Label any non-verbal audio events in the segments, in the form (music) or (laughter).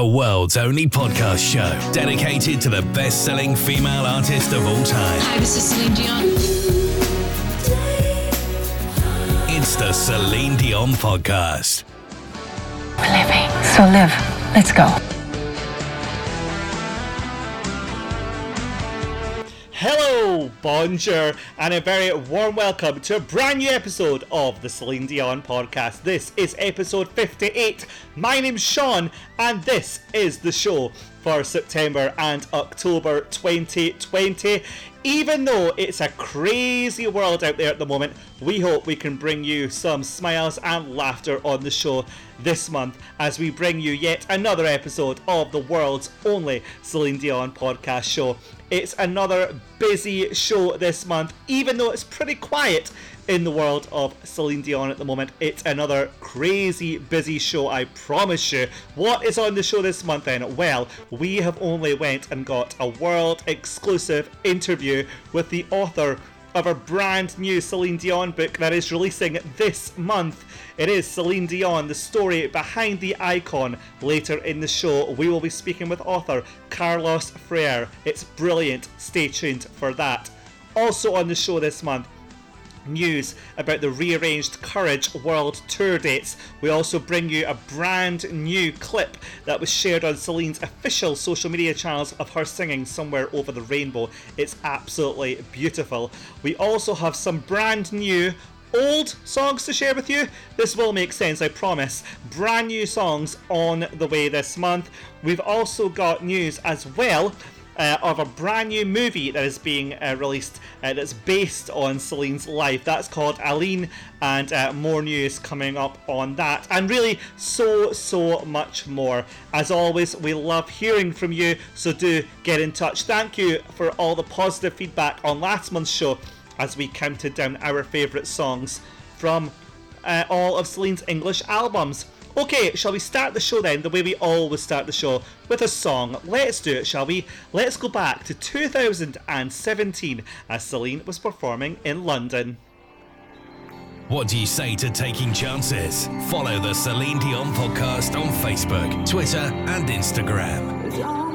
the world's only podcast show dedicated to the best selling female artist of all time. Hi, this is Celine Dion. It's the Celine Dion Podcast. We're living. So live. Let's go. Hello, bonjour, and a very warm welcome to a brand new episode of the Celine Dion podcast. This is episode 58. My name's Sean, and this is the show for September and October 2020. Even though it's a crazy world out there at the moment, we hope we can bring you some smiles and laughter on the show this month as we bring you yet another episode of the world's only Celine Dion podcast show. It's another busy show this month, even though it's pretty quiet in the world of Celine Dion at the moment. It's another crazy busy show, I promise you. What is on the show this month then? Well, we have only went and got a world exclusive interview with the author of a brand new Celine Dion book that is releasing this month. It is Celine Dion, the story behind the icon. Later in the show, we will be speaking with author Carlos Freire. It's brilliant. Stay tuned for that. Also on the show this month, news about the rearranged Courage World Tour dates. We also bring you a brand new clip that was shared on Celine's official social media channels of her singing Somewhere Over the Rainbow. It's absolutely beautiful. We also have some brand new old songs to share with you. This will make sense, I promise. Brand new songs on the way this month. We've also got news as well uh, of a brand new movie that is being uh, released uh, that's based on Celine's life. That's called Aline, and uh, more news coming up on that. And really, so, so much more. As always, we love hearing from you, so do get in touch. Thank you for all the positive feedback on last month's show as we counted down our favourite songs from uh, all of Celine's English albums. Okay, shall we start the show then the way we always start the show with a song? Let's do it, shall we? Let's go back to 2017 as Celine was performing in London. What do you say to taking chances? Follow the Celine Dion podcast on Facebook, Twitter, and Instagram.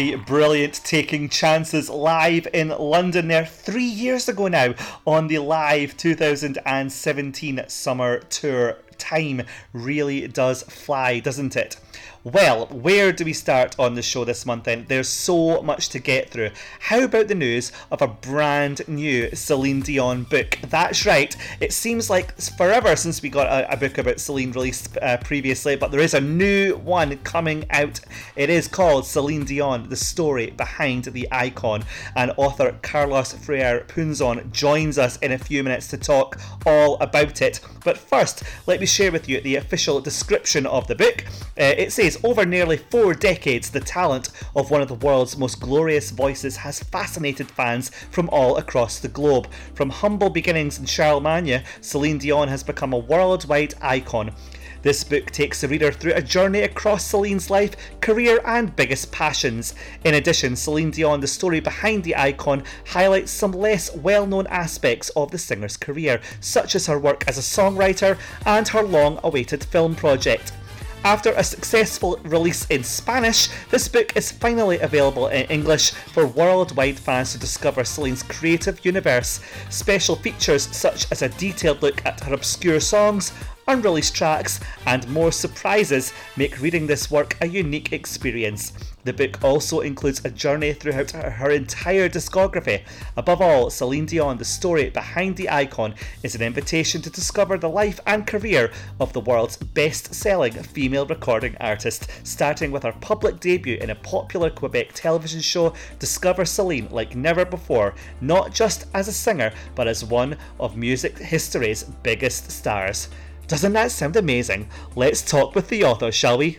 The brilliant Taking Chances live in London there three years ago now on the live 2017 summer tour. Time really does fly, doesn't it? Well, where do we start on the show this month then? There's so much to get through. How about the news of a brand new Celine Dion book? That's right, it seems like forever since we got a, a book about Celine released uh, previously, but there is a new one coming out. It is called Celine Dion The Story Behind the Icon, and author Carlos Freire Punzon joins us in a few minutes to talk all about it. But first, let me share with you the official description of the book. Uh, it says over nearly four decades, the talent of one of the world's most glorious voices has fascinated fans from all across the globe. From humble beginnings in Charlemagne, Celine Dion has become a worldwide icon. This book takes the reader through a journey across Celine's life, career, and biggest passions. In addition, Celine Dion, the story behind the icon, highlights some less well known aspects of the singer's career, such as her work as a songwriter and her long awaited film project. After a successful release in Spanish, this book is finally available in English for worldwide fans to discover Celine's creative universe. Special features such as a detailed look at her obscure songs, unreleased tracks, and more surprises make reading this work a unique experience. The book also includes a journey throughout her entire discography. Above all, Celine Dion, the story behind the icon, is an invitation to discover the life and career of the world's best selling female recording artist, starting with her public debut in a popular Quebec television show, Discover Celine like never before, not just as a singer, but as one of music history's biggest stars. Doesn't that sound amazing? Let's talk with the author, shall we?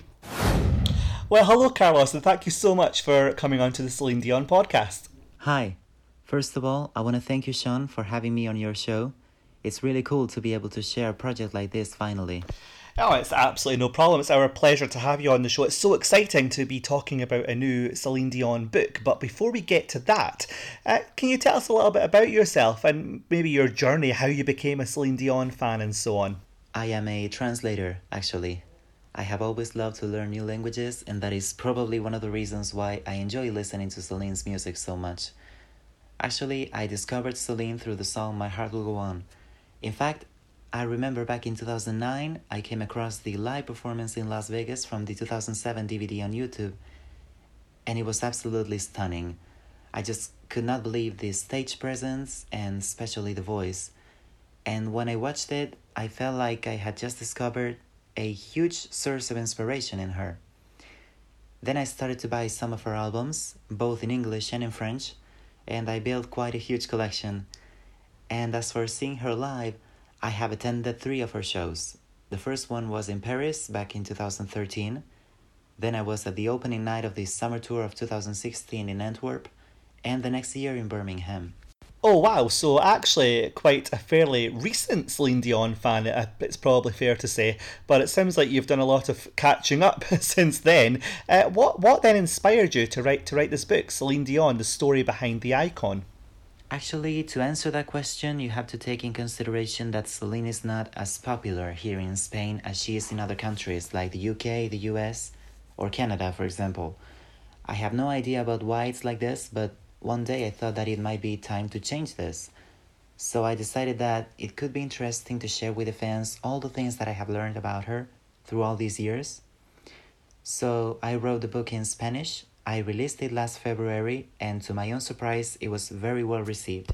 Well, hello, Carlos, and thank you so much for coming on to the Celine Dion podcast. Hi. First of all, I want to thank you, Sean, for having me on your show. It's really cool to be able to share a project like this finally. Oh, it's absolutely no problem. It's our pleasure to have you on the show. It's so exciting to be talking about a new Celine Dion book. But before we get to that, uh, can you tell us a little bit about yourself and maybe your journey, how you became a Celine Dion fan, and so on? I am a translator, actually. I have always loved to learn new languages, and that is probably one of the reasons why I enjoy listening to Celine's music so much. Actually, I discovered Celine through the song My Heart Will Go On. In fact, I remember back in 2009, I came across the live performance in Las Vegas from the 2007 DVD on YouTube, and it was absolutely stunning. I just could not believe the stage presence and especially the voice. And when I watched it, I felt like I had just discovered a huge source of inspiration in her. Then I started to buy some of her albums, both in English and in French, and I built quite a huge collection. And as for seeing her live, I have attended three of her shows. The first one was in Paris back in 2013. Then I was at the opening night of the summer tour of 2016 in Antwerp, and the next year in Birmingham. Oh wow! So actually, quite a fairly recent Celine Dion fan. Uh, it's probably fair to say, but it sounds like you've done a lot of catching up (laughs) since then. Uh, what what then inspired you to write to write this book, Celine Dion: The Story Behind the Icon? Actually, to answer that question, you have to take in consideration that Celine is not as popular here in Spain as she is in other countries like the UK, the US, or Canada, for example. I have no idea about why it's like this, but one day I thought that it might be time to change this. So I decided that it could be interesting to share with the fans all the things that I have learned about her through all these years. So I wrote the book in Spanish. I released it last February, and to my own surprise, it was very well received.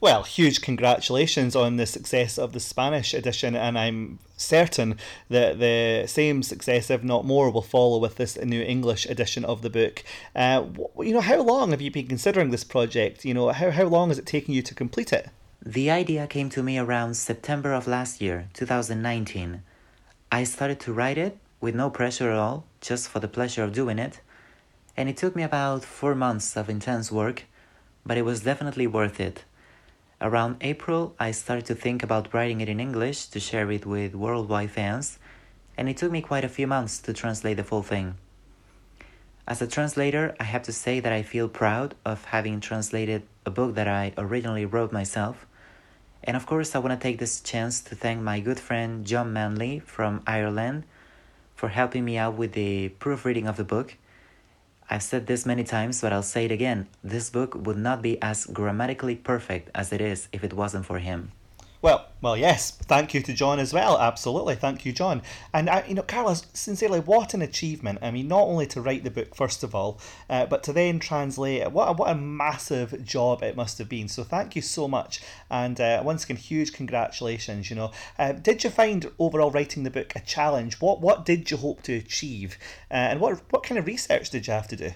Well, huge congratulations on the success of the Spanish edition, and I'm certain that the same success, if not more, will follow with this new English edition of the book. Uh, you know, how long have you been considering this project? You know, how, how long is it taking you to complete it? The idea came to me around September of last year, 2019. I started to write it with no pressure at all, just for the pleasure of doing it. And it took me about four months of intense work, but it was definitely worth it. Around April, I started to think about writing it in English to share it with worldwide fans, and it took me quite a few months to translate the full thing. As a translator, I have to say that I feel proud of having translated a book that I originally wrote myself. And of course, I want to take this chance to thank my good friend John Manley from Ireland for helping me out with the proofreading of the book. I've said this many times, but I'll say it again. This book would not be as grammatically perfect as it is if it wasn't for him. Well, well, yes. Thank you to John as well. Absolutely, thank you, John. And uh, you know, Carlos, sincerely, what an achievement! I mean, not only to write the book first of all, uh, but to then translate it. What a, what a massive job it must have been. So thank you so much, and uh, once again, huge congratulations. You know, uh, did you find overall writing the book a challenge? What what did you hope to achieve, uh, and what what kind of research did you have to do?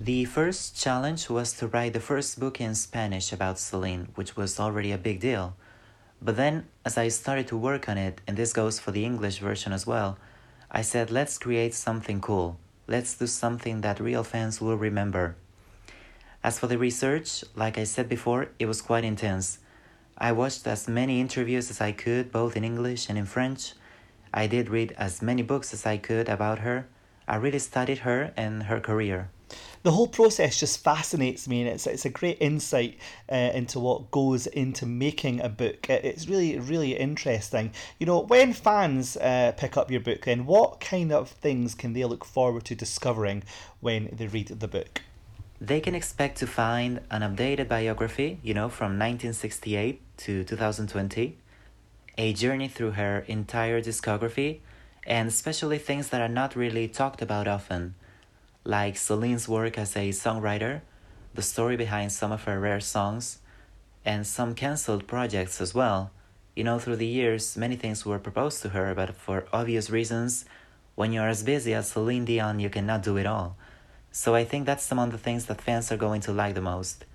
The first challenge was to write the first book in Spanish about Celine, which was already a big deal. But then, as I started to work on it, and this goes for the English version as well, I said, let's create something cool. Let's do something that real fans will remember. As for the research, like I said before, it was quite intense. I watched as many interviews as I could, both in English and in French. I did read as many books as I could about her. I really studied her and her career the whole process just fascinates me, and it's it's a great insight uh, into what goes into making a book. It's really really interesting. You know, when fans uh, pick up your book, then what kind of things can they look forward to discovering when they read the book? They can expect to find an updated biography, you know, from 1968 to 2020, a journey through her entire discography, and especially things that are not really talked about often like Celine's work as a songwriter, the story behind some of her rare songs, and some cancelled projects as well. You know, through the years, many things were proposed to her, but for obvious reasons, when you're as busy as Celine Dion, you cannot do it all. So I think that's some of the things that fans are going to like the most.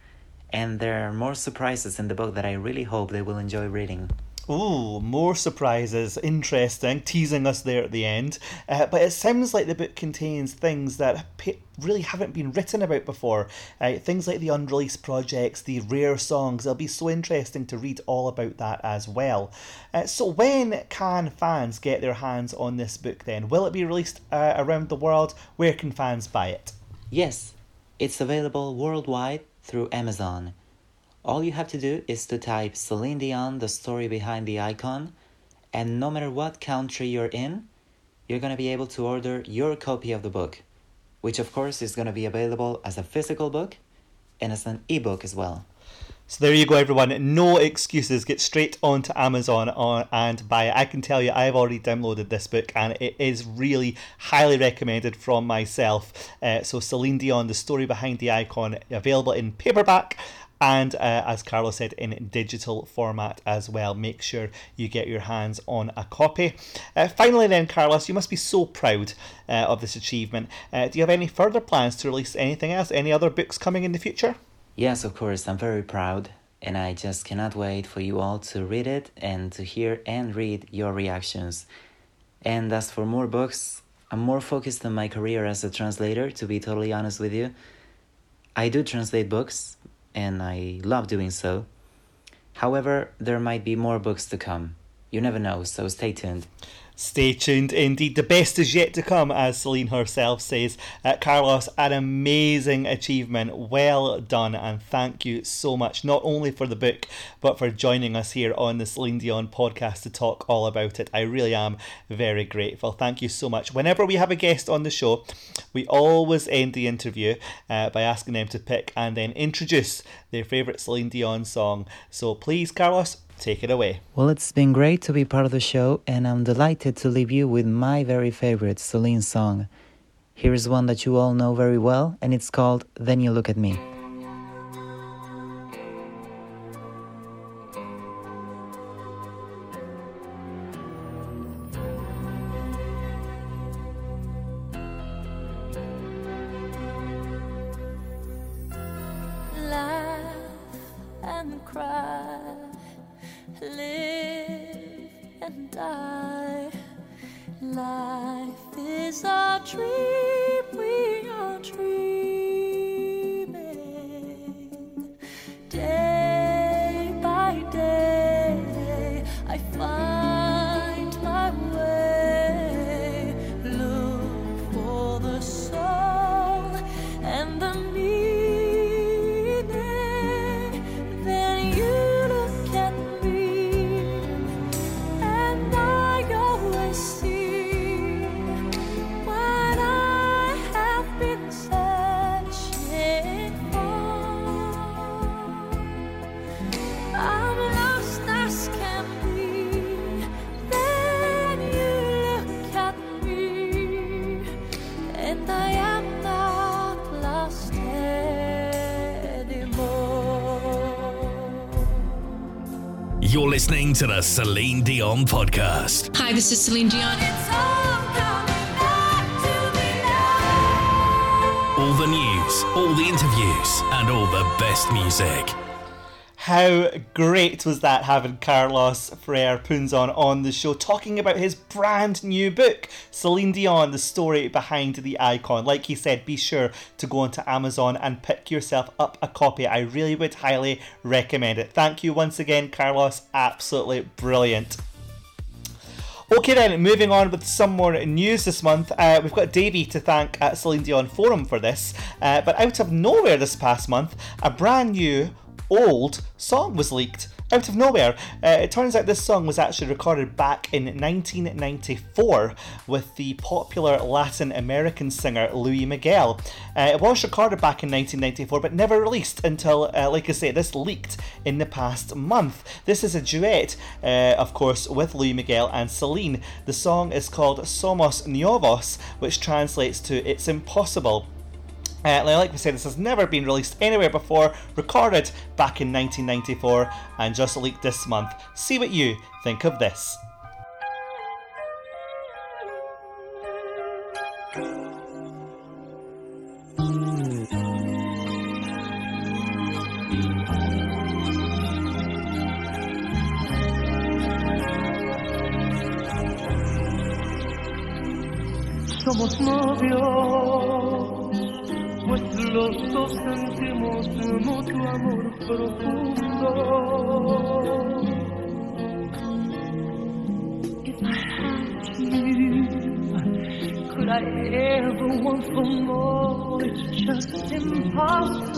And there are more surprises in the book that I really hope they will enjoy reading. Oh, more surprises. Interesting. Teasing us there at the end. Uh, but it sounds like the book contains things that really haven't been written about before. Uh, things like the unreleased projects, the rare songs. It'll be so interesting to read all about that as well. Uh, so, when can fans get their hands on this book then? Will it be released uh, around the world? Where can fans buy it? Yes, it's available worldwide through Amazon. All you have to do is to type Celine Dion, the story behind the icon, and no matter what country you're in, you're going to be able to order your copy of the book, which of course is going to be available as a physical book and as an ebook as well. So there you go, everyone. No excuses. Get straight onto Amazon on, and buy it. I can tell you, I've already downloaded this book, and it is really highly recommended from myself. Uh, so Celine Dion, the story behind the icon, available in paperback and uh, as Carlos said, in digital format as well. Make sure you get your hands on a copy. Uh, finally, then, Carlos, you must be so proud uh, of this achievement. Uh, do you have any further plans to release anything else? Any other books coming in the future? Yes, of course. I'm very proud, and I just cannot wait for you all to read it and to hear and read your reactions. And as for more books, I'm more focused on my career as a translator, to be totally honest with you. I do translate books, and I love doing so. However, there might be more books to come. You never know, so stay tuned. Stay tuned indeed. The best is yet to come, as Celine herself says. Uh, Carlos, an amazing achievement. Well done, and thank you so much, not only for the book, but for joining us here on the Celine Dion podcast to talk all about it. I really am very grateful. Thank you so much. Whenever we have a guest on the show, we always end the interview uh, by asking them to pick and then introduce their favourite Celine Dion song. So please, Carlos, Take it away. Well, it's been great to be part of the show, and I'm delighted to leave you with my very favorite Celine song. Here is one that you all know very well, and it's called Then You Look at Me. To the Celine Dion podcast. Hi, this is Celine Dion. All the news, all the interviews, and all the best music. How great was that having Carlos Freire Punzon on the show talking about his brand new book, Celine Dion, the story behind the icon. Like he said, be sure to go onto Amazon and pick yourself up a copy. I really would highly recommend it. Thank you once again, Carlos. Absolutely brilliant. Okay, then, moving on with some more news this month. Uh, we've got Davey to thank at Celine Dion Forum for this. Uh, but out of nowhere this past month, a brand new old song was leaked out of nowhere. Uh, it turns out this song was actually recorded back in 1994 with the popular Latin American singer Luis Miguel. Uh, it was recorded back in 1994 but never released until, uh, like I say, this leaked in the past month. This is a duet, uh, of course, with Luis Miguel and Celine. The song is called Somos Novios, which translates to It's Impossible. Uh, like we said, this has never been released anywhere before, recorded back in 1994 and just leaked this month. See what you think of this. Somos novios, pues los dos sentimos mutuo amor profundo. If I had you, could I ever want for more? It's just impossible.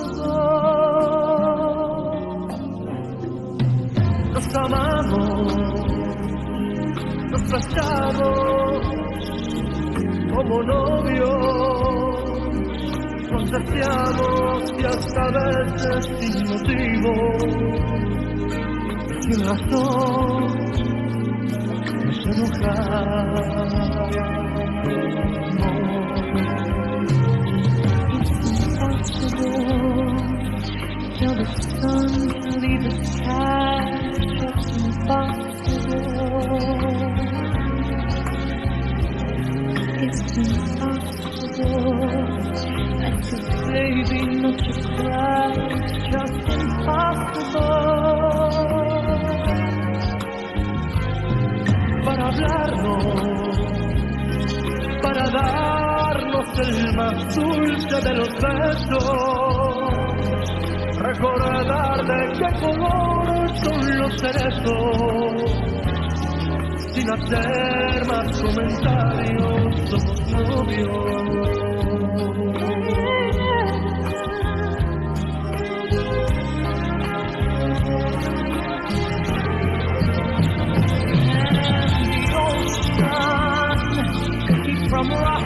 Nos amamos, nos casamos como novios nos deseamos y hasta veces sin motivo, sin razón, nos enojamos. Baby, not to cry. It's just. Para hablarnos, para darnos el más dulce de los besos. Recordar de qué color son los cerezos sin hacer más comentarios, somos novios. From rushing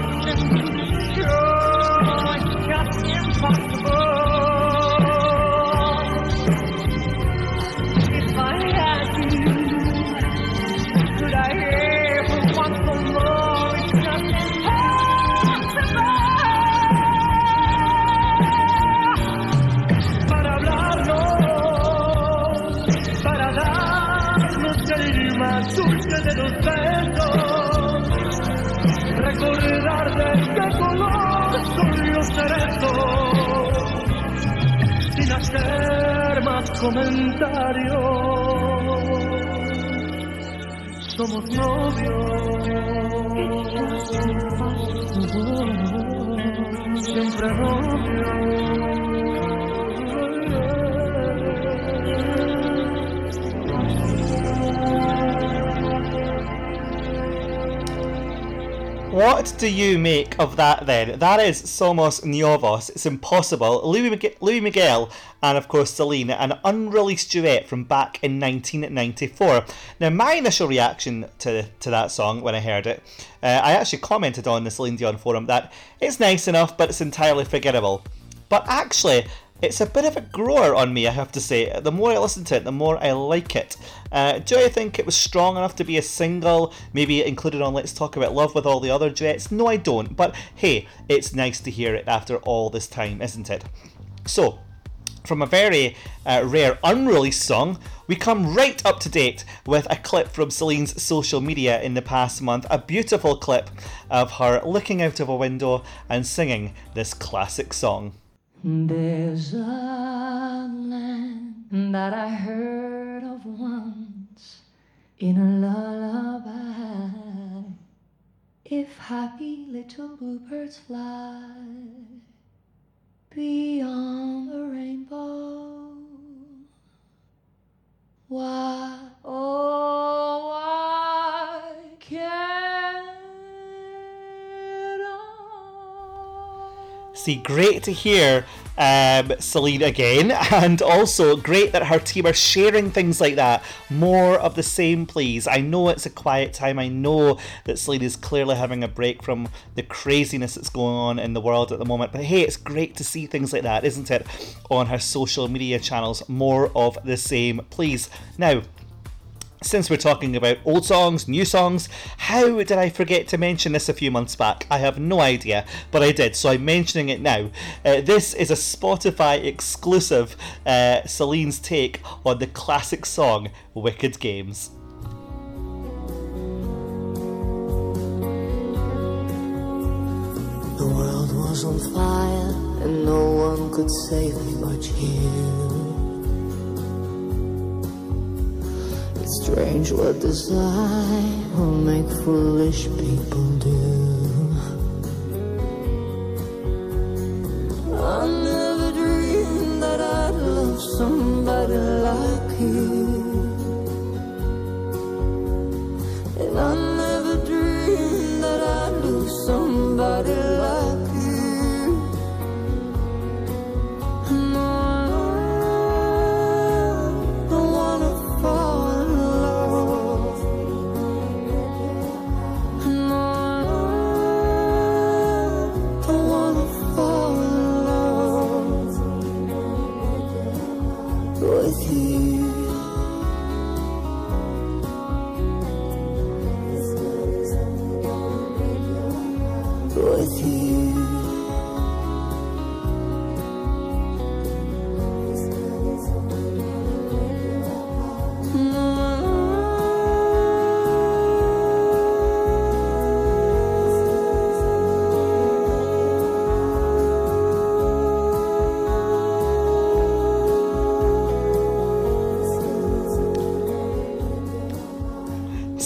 comentarios. Somos novios, siempre What do you make of that then? That is Somos Novios. It's impossible. Louis, Miguel, Louis Miguel and of course Celine, an unreleased duet from back in 1994. Now, my initial reaction to, to that song when I heard it, uh, I actually commented on the Celine Dion forum that it's nice enough, but it's entirely forgettable. But actually, it's a bit of a grower on me, I have to say. The more I listen to it, the more I like it. Uh, do I think it was strong enough to be a single, maybe included on Let's Talk About Love with all the other duets? No, I don't. But hey, it's nice to hear it after all this time, isn't it? So, from a very uh, rare unreleased song, we come right up to date with a clip from Celine's social media in the past month. A beautiful clip of her looking out of a window and singing this classic song. There's a land that I heard of once in a lullaby. If happy little bluebirds fly beyond the rainbow, why, oh, See, great to hear um, Celine again, (laughs) and also great that her team are sharing things like that. More of the same, please. I know it's a quiet time. I know that Celine is clearly having a break from the craziness that's going on in the world at the moment. But hey, it's great to see things like that, isn't it? On her social media channels. More of the same, please. Now, since we're talking about old songs, new songs, how did I forget to mention this a few months back? I have no idea, but I did, so I'm mentioning it now. Uh, this is a Spotify exclusive uh, Celine's take on the classic song Wicked Games. The world was on fire and no one could save me. Strange what desire will make foolish people do. I never dreamed that I'd love somebody like you. And I never dreamed that I'd lose somebody like you.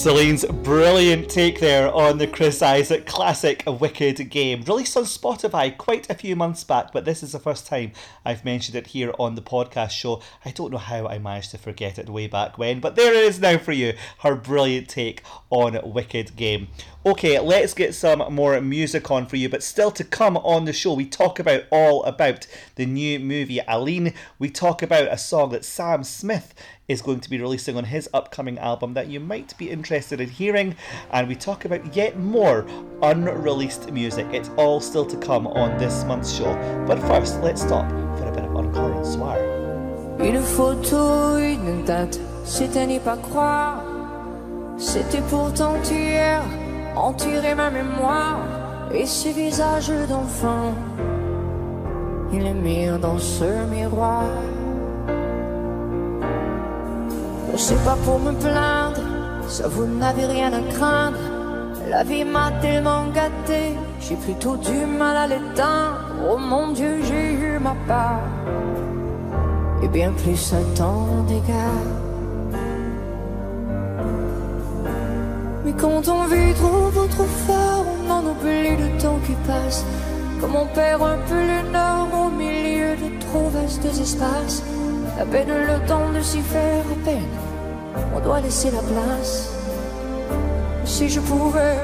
Celine's brilliant take there on the Chris Isaak classic Wicked Game. Released on Spotify quite a few months back, but this is the first time I've mentioned it here on the podcast show. I don't know how I managed to forget it way back when, but there it is now for you. Her brilliant take on Wicked Game. Okay, let's get some more music on for you, but still to come on the show, we talk about all about the new movie Aline. We talk about a song that Sam Smith is going to be releasing on his upcoming album that you might be interested in hearing, and we talk about yet more unreleased music. It's all still to come on this month's show. But first, let's stop for a bit of Encore Soir. Une photo, une date, c'était n'y pas croire. C'était pourtant hier, en tirer ma mémoire. Et ces visages d'enfants, ils les mirent dans ce miroir. C'est pas pour me plaindre, ça vous n'avez rien à craindre. La vie m'a tellement gâté, j'ai plutôt du mal à l'éteindre. Oh mon Dieu, j'ai eu ma part et bien plus un temps d'égard. Quand on vit trop beau, trop fort, on en oublie le temps qui passe. Comme on perd un peu le au milieu de trop vastes espaces. À peine le temps de s'y faire, à peine, on doit laisser la place. Si je pouvais,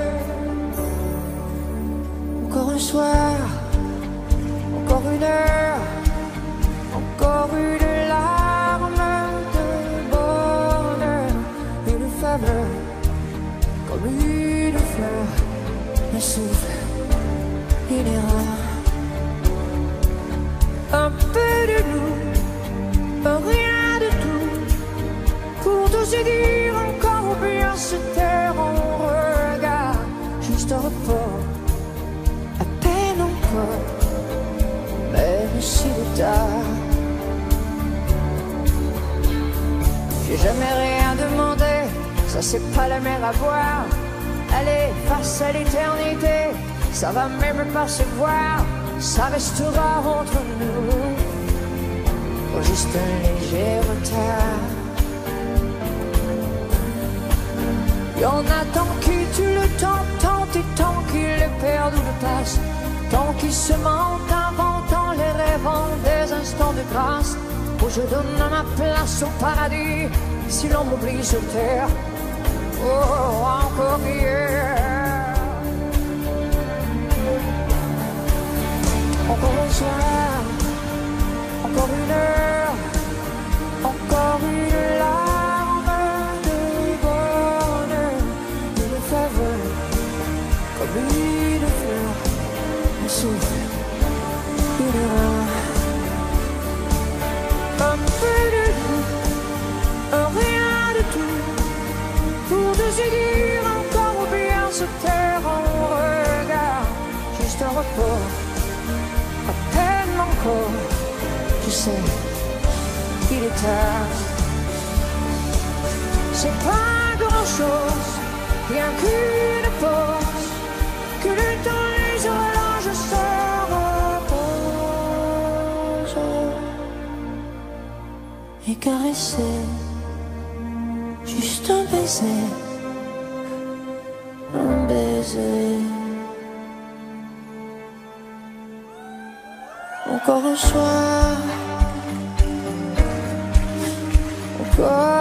encore un soir, encore une heure. Encore une larme il est rare. Un peu de nous, rien de tout. Pour tout se dire encore ou bien se taire, on regarde juste un report, à peine encore, même si le tard. J'ai jamais rien demandé, ça c'est pas la mer à boire. Allez, face à l'éternité, ça va même pas se voir, ça restera entre nous. Oh, juste un léger retard. Y en a tant qui tuent le temps, tant et tant qu'ils le perdent ou le passent, tant qu'ils se mentent, inventant les rêvant des instants de grâce, où je donne ma place au paradis, si l'on m'oublie sur terre. Oh, I'll cook yeah. I'll cook yeah. I'll cook yeah. I'll cook yeah. Il est tard. C'est pas grand chose, rien qu'une pause, que le temps les horloges se reposent et caresser, juste un baiser, un baiser. Encore un soir, Oh.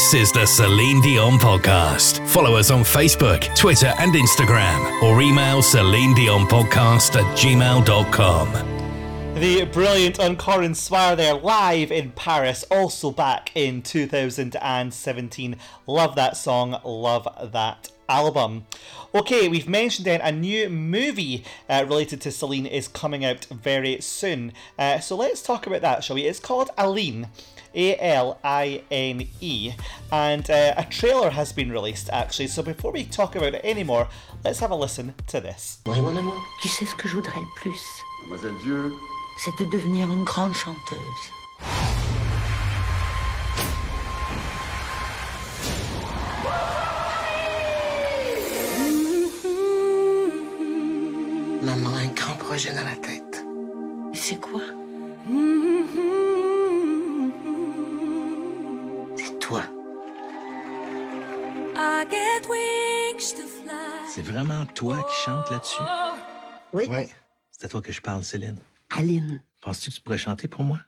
This is the Celine Dion podcast. Follow us on Facebook, Twitter, and Instagram, or email Celine Dion podcast at gmail.com. The brilliant Encore Soir there live in Paris, also back in 2017. Love that song, love that album. Okay, we've mentioned then a new movie uh, related to Celine is coming out very soon. Uh, so let's talk about that, shall we? It's called Aline. A L I N E, and uh, a trailer has been released actually. So before we talk about it anymore, let's have a listen to this. Oui, mon amour. Tu sais ce que je voudrais le plus Mademoiselle Dieu, C'est de devenir une grande chanteuse. Maman a un grand projet dans la tête. C'est quoi C'est toi. C'est vraiment toi qui chantes là-dessus? Oui. Ouais. C'est à toi que je parle, Céline. Aline. Penses-tu que tu pourrais chanter pour moi?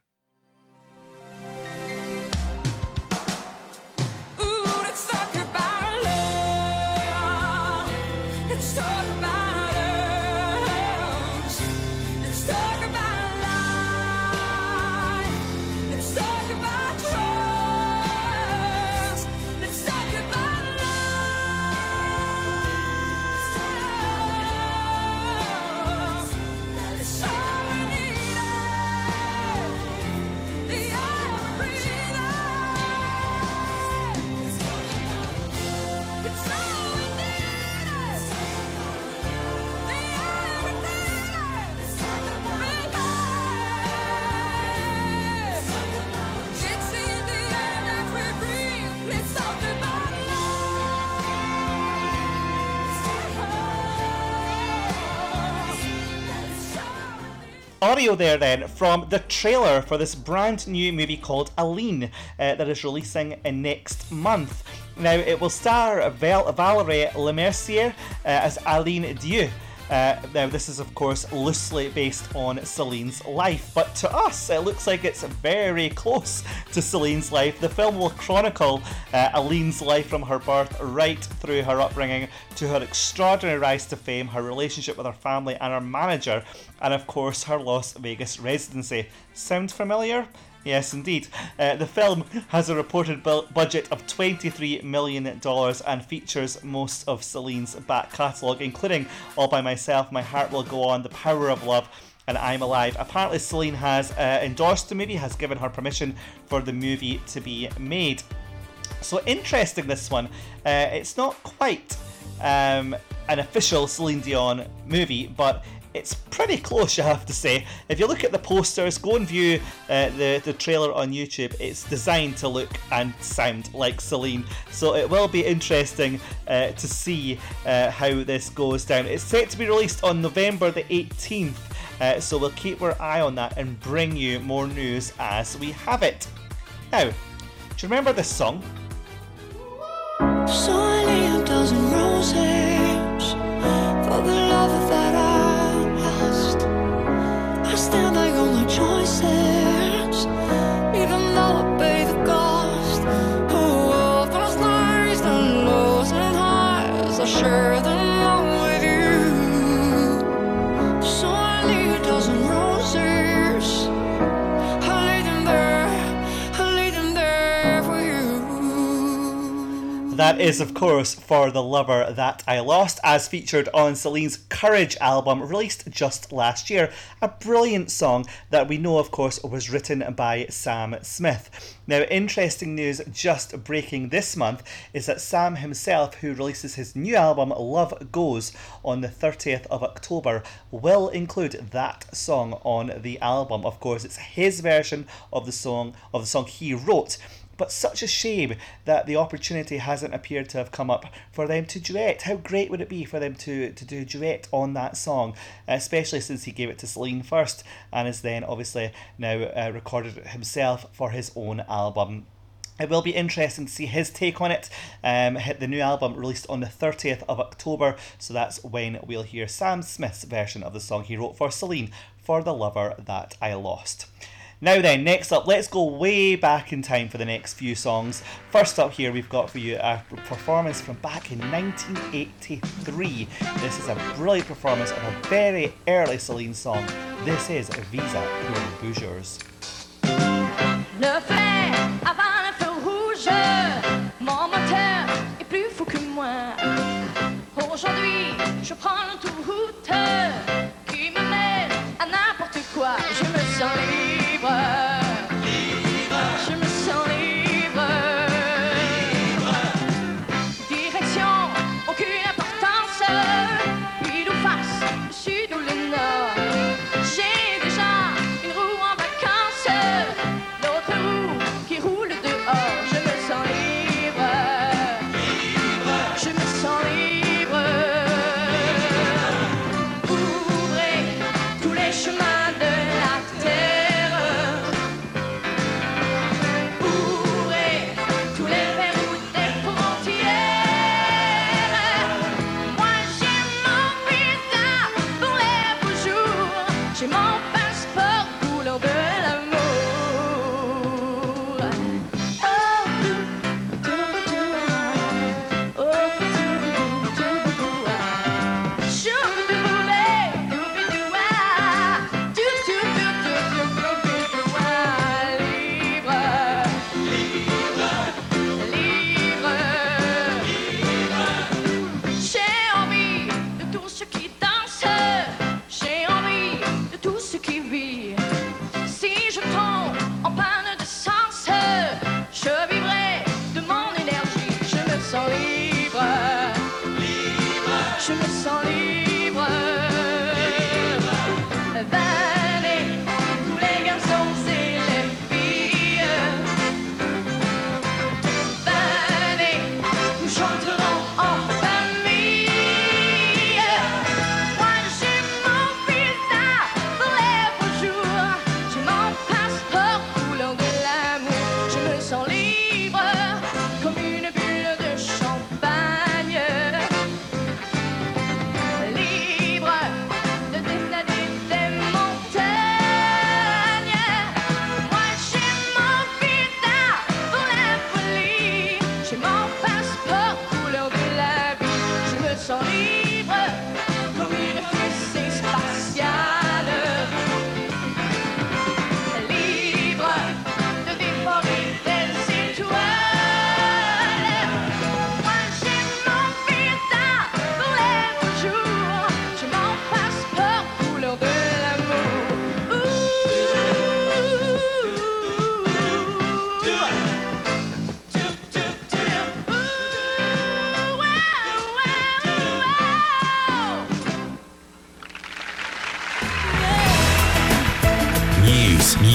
Audio there then from the trailer for this brand new movie called Aline uh, that is releasing uh, next month. Now it will star Val- Valerie Lemercier uh, as Aline Dieu. Uh, now, this is, of course, loosely based on Celine's life, but to us, it looks like it's very close to Celine's life. The film will chronicle uh, Aline's life from her birth right through her upbringing to her extraordinary rise to fame, her relationship with her family and her manager, and of course, her Las Vegas residency. Sound familiar? Yes, indeed. Uh, the film has a reported bu- budget of $23 million and features most of Celine's back catalogue, including All By Myself, My Heart Will Go On, The Power of Love, and I'm Alive. Apparently, Celine has uh, endorsed the movie, has given her permission for the movie to be made. So interesting, this one. Uh, it's not quite um, an official Celine Dion movie, but it's pretty close, (laughs) you have to say. If you look at the posters, go and view uh, the, the trailer on YouTube. It's designed to look and sound like Celine. So it will be interesting uh, to see uh, how this goes down. It's set to be released on November the 18th. Uh, so we'll keep our eye on that and bring you more news as we have it. Now, do you remember this song? That is, of course, For the Lover That I Lost, as featured on Celine's Courage album, released just last year. A brilliant song that we know, of course, was written by Sam Smith. Now, interesting news just breaking this month is that Sam himself, who releases his new album Love Goes on the 30th of October, will include that song on the album. Of course, it's his version of the song of the song he wrote. But such a shame that the opportunity hasn't appeared to have come up for them to duet. How great would it be for them to, to do a duet on that song, especially since he gave it to Celine first and is then obviously now uh, recorded it himself for his own album. It will be interesting to see his take on it. Um, hit the new album released on the 30th of October, so that's when we'll hear Sam Smith's version of the song he wrote for Celine for the lover that I lost. Now then, next up, let's go way back in time for the next few songs. First up here, we've got for you a performance from back in 1983. This is a brilliant performance of a very early Celine song. This is Visa pour beaux jours. Le avant le feu rouge, mon moteur est plus fou que moi. Aujourd'hui, je prends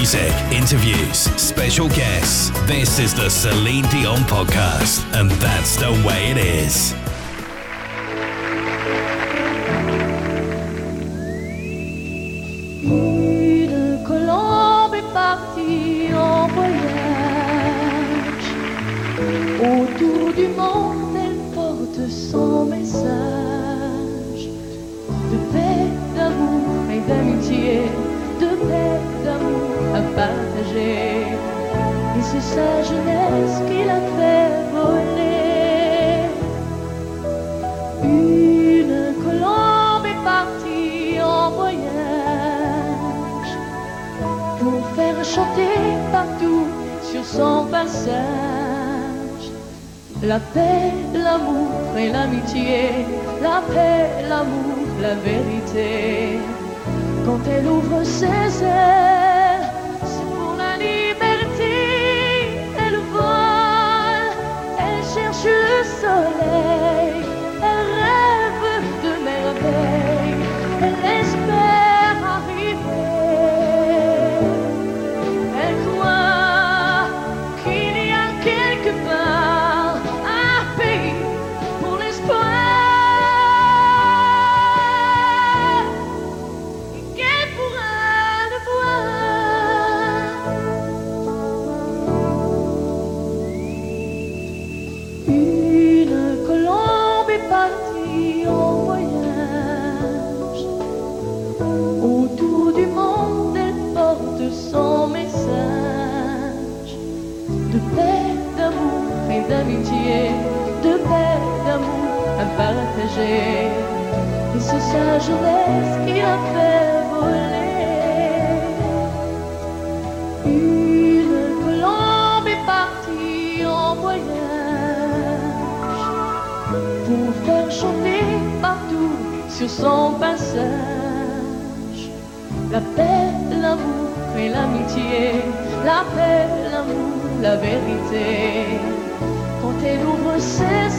music, interviews, special guests. This is the Celine Dion podcast, and that's the way it is. Une colombe est partie en voyage. Autour du monde, elle porte son message de paix, d'amour et d'amitié, Et c'est sa jeunesse qui l'a fait voler. Une colombe est partie en voyage pour faire chanter partout sur son passage la paix, l'amour et l'amitié, la paix, l'amour, la vérité. Quand elle ouvre ses ailes, jeunesse qui a fait voler. Une colombe est partie en voyage pour faire chanter partout sur son passage la paix, l'amour et l'amitié, la paix, l'amour, la vérité. Quand elle ouvre ses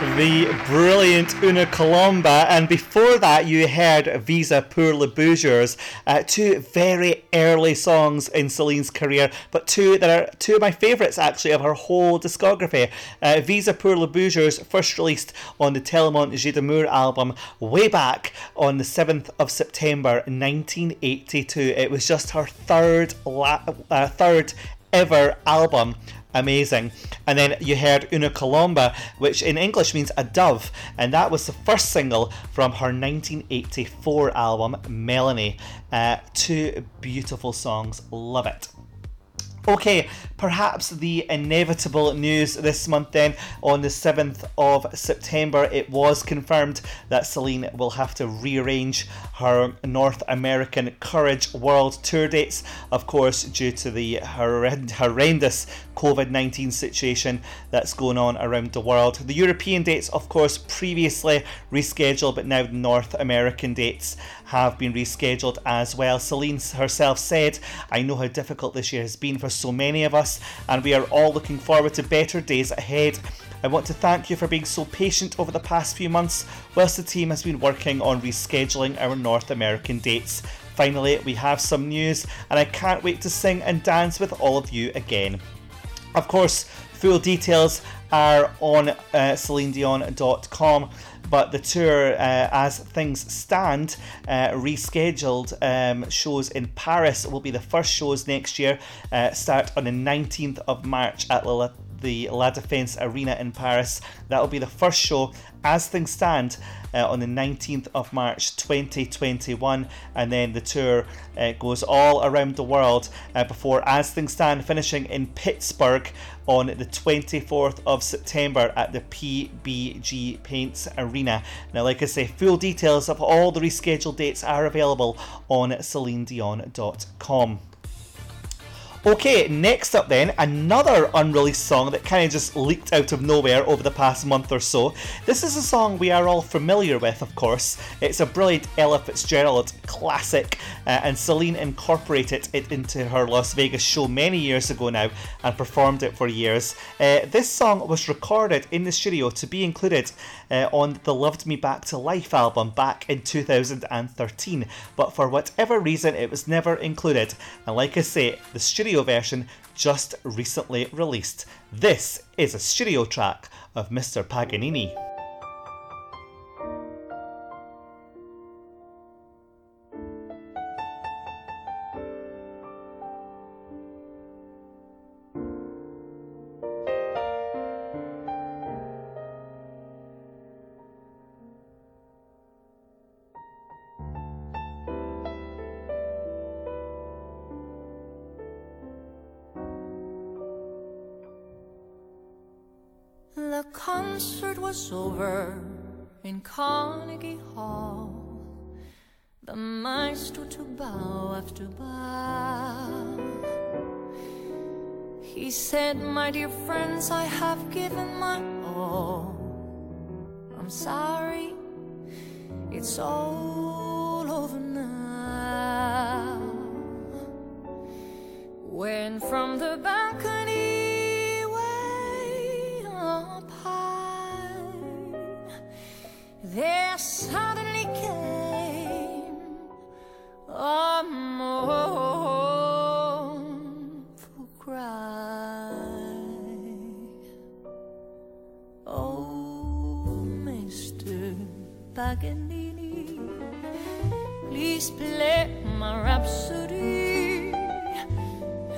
The brilliant Une Colombe, and before that, you heard Visa pour les beaux jours, uh, two very early songs in Celine's career, but two that are two of my favourites actually of her whole discography. Uh, Visa pour les beaux jours, first released on the Tellement J'ai d'Amour album way back on the 7th of September 1982. It was just her third, la- uh, third ever album amazing. And then you heard Une Colombe, which in English means a dove, and that was the first single from her 1984 album, Melanie. Uh, two beautiful songs, love it. Okay, perhaps the inevitable news this month then. On the 7th of September, it was confirmed that Celine will have to rearrange her North American Courage World Tour dates, of course, due to the horrend- horrendous COVID 19 situation that's going on around the world. The European dates, of course, previously rescheduled, but now the North American dates have been rescheduled as well. Celine herself said, I know how difficult this year has been for so many of us, and we are all looking forward to better days ahead. I want to thank you for being so patient over the past few months whilst the team has been working on rescheduling our North American dates. Finally, we have some news, and I can't wait to sing and dance with all of you again. Of course, full details are on uh, CelineDion.com. But the tour, uh, as things stand, uh, rescheduled um, shows in Paris will be the first shows next year. Uh, start on the 19th of March at La, the La Défense Arena in Paris. That will be the first show as things stand uh, on the 19th of March 2021, and then the tour uh, goes all around the world uh, before As Things Stand finishing in Pittsburgh on the 24th of September at the PPG Paints Arena. Now, like I say, full details of all the rescheduled dates are available on CelineDion.com. Okay, next up then, another unreleased song that kind of just leaked out of nowhere over the past month or so. This is a song we are all familiar with, of course. It's a brilliant Ella Fitzgerald classic, uh, and Celine incorporated it into her Las Vegas show many years ago now and performed it for years. Uh, this song was recorded in the studio to be included uh, on the Loved Me Back to Life album back in 2013, but for whatever reason, it was never included. And like I say, the studio version just recently released. This is a studio track of Mr. Paganini. Over in Carnegie Hall. The maestro to bow after bow. He said, My dear friends, I have given my all. I'm sorry, it's all over now. When from the balcony play my rhapsody.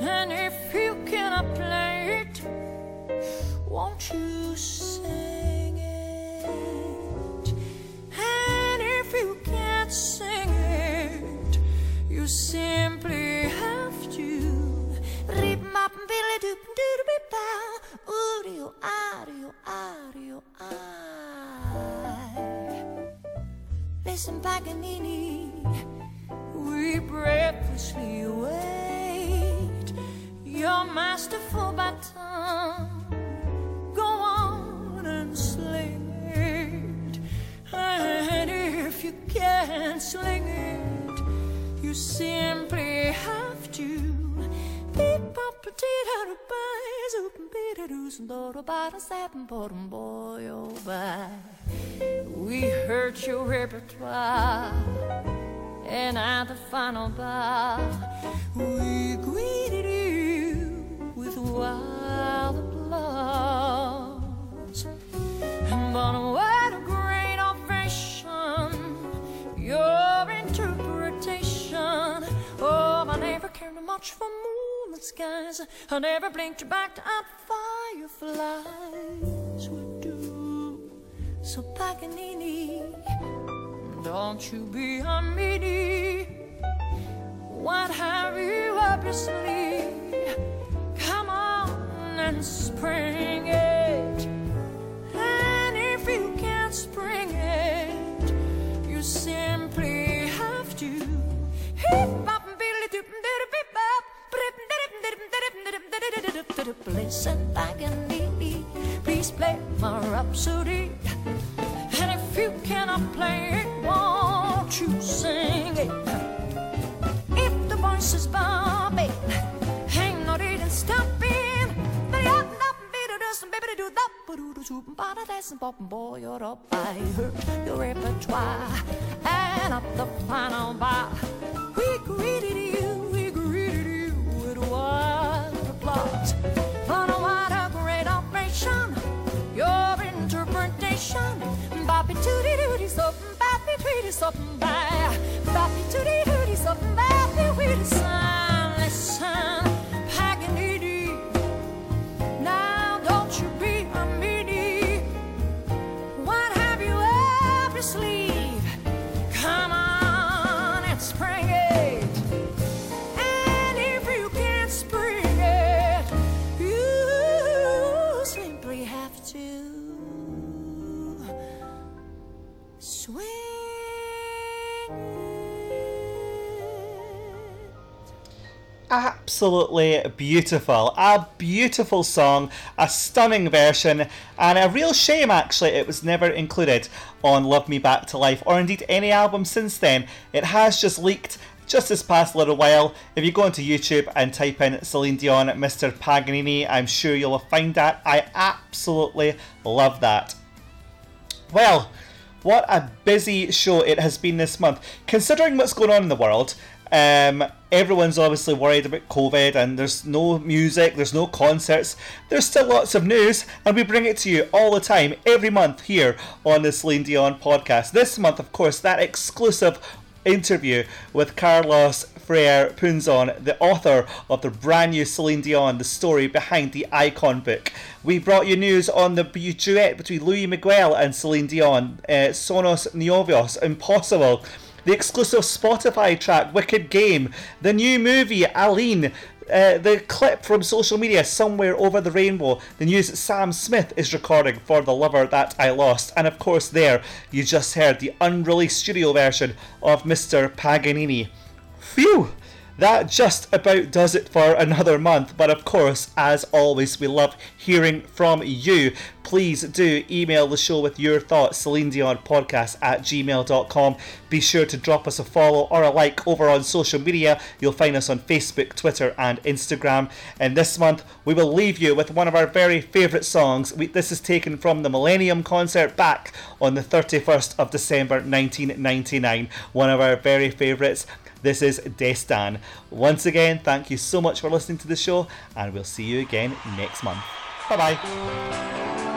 And if you cannot play it, won't you sing it? And if you can't sing it, you simply have to. Oodio, adio, adio, I. Listen, Paganini, breathlessly await your masterful baton. Go on and sling it. And if you can't sling it, you simply have to. Bottom boy oh. We heard your repertoire, and at the final bow, we greeted you with wild applause. But what a great ovation! Your interpretation. Oh, I never cared much for moonlit skies. I never blinked back at fireflies would do. So Paganini, don't you be a meanie. What have you up your sleeve? Come on and spring it. And if you can't spring it, you simply have to hip hop and biddly doop please play my rhapsody. If you cannot play it, won't you sing it? If the voice is bobbing, hang not it and stopping. But up, up, beat it, us, and baby, do that. But do the soup and bada, that's and boy, you're up. I heard your repertoire. And up the final bar, we greeted you, we greeted you with wild applause. What a great operation, your interpretation. Boppy tooty dooty something, boppy tweety bye. Boppy tooty dooty something, boppy weedy son. Listen, absolutely beautiful. A beautiful song, a stunning version, and a real shame actually it was never included on Loved Me Back to Life or indeed any album since then. It has just leaked just this past little while. If you go onto YouTube and type in Celine Dion, Mr. Paganini, I'm sure you'll find that. I absolutely love that. Well, what a busy show it has been this month. Considering what's going on in the world, um, everyone's obviously worried about COVID and there's no music, there's no concerts. There's still lots of news, and we bring it to you all the time, every month here on the Celine Dion podcast. This month, of course, that exclusive interview with Carlos Freire Punzon, the author of the brand new Celine Dion, the story behind the Icon book. We brought you news on the duet between Luis Miguel and Celine Dion, uh, Somos Novios, Impossible. The exclusive Spotify track Wicked Game, the new movie Aline, uh, the clip from social media somewhere over the rainbow, the news Sam Smith is recording for The Lover That I Lost, and of course, there you just heard the unreleased studio version of Mr. Paganini. Phew! That just about does it for another month, but of course, as always, we love hearing from you. Please do email the show with your thoughts, Celine Dion podcast at gmail.com. Be sure to drop us a follow or a like over on social media. You'll find us on Facebook, Twitter, and Instagram. And this month, we will leave you with one of our very favourite songs. We, this is taken from the Millennium concert back on the 31st of December 1999. One of our very favourites. This is Destin. Once again, thank you so much for listening to the show, and we'll see you again next month. Bye bye.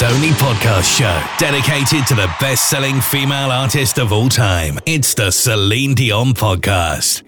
World's only podcast show dedicated to the best selling female artist of all time. It's the Celine Dion Podcast.